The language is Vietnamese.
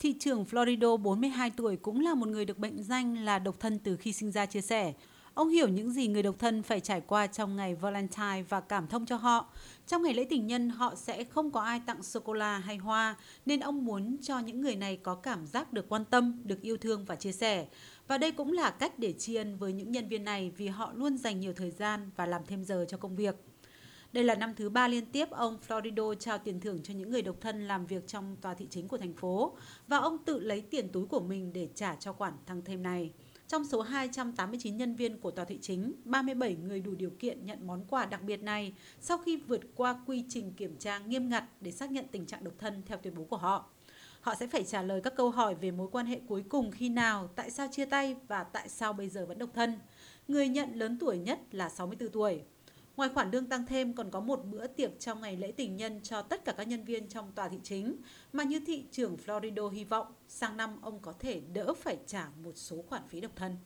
Thị trưởng Florido 42 tuổi cũng là một người được bệnh danh là độc thân từ khi sinh ra chia sẻ. Ông hiểu những gì người độc thân phải trải qua trong ngày Valentine và cảm thông cho họ. Trong ngày lễ tình nhân, họ sẽ không có ai tặng sô-cô-la hay hoa, nên ông muốn cho những người này có cảm giác được quan tâm, được yêu thương và chia sẻ. Và đây cũng là cách để tri ân với những nhân viên này vì họ luôn dành nhiều thời gian và làm thêm giờ cho công việc. Đây là năm thứ ba liên tiếp ông Florido trao tiền thưởng cho những người độc thân làm việc trong tòa thị chính của thành phố và ông tự lấy tiền túi của mình để trả cho khoản thăng thêm này. Trong số 289 nhân viên của tòa thị chính, 37 người đủ điều kiện nhận món quà đặc biệt này sau khi vượt qua quy trình kiểm tra nghiêm ngặt để xác nhận tình trạng độc thân theo tuyên bố của họ. Họ sẽ phải trả lời các câu hỏi về mối quan hệ cuối cùng khi nào, tại sao chia tay và tại sao bây giờ vẫn độc thân. Người nhận lớn tuổi nhất là 64 tuổi. Ngoài khoản lương tăng thêm, còn có một bữa tiệc trong ngày lễ tình nhân cho tất cả các nhân viên trong tòa thị chính mà như thị trưởng Florido hy vọng, sang năm ông có thể đỡ phải trả một số khoản phí độc thân.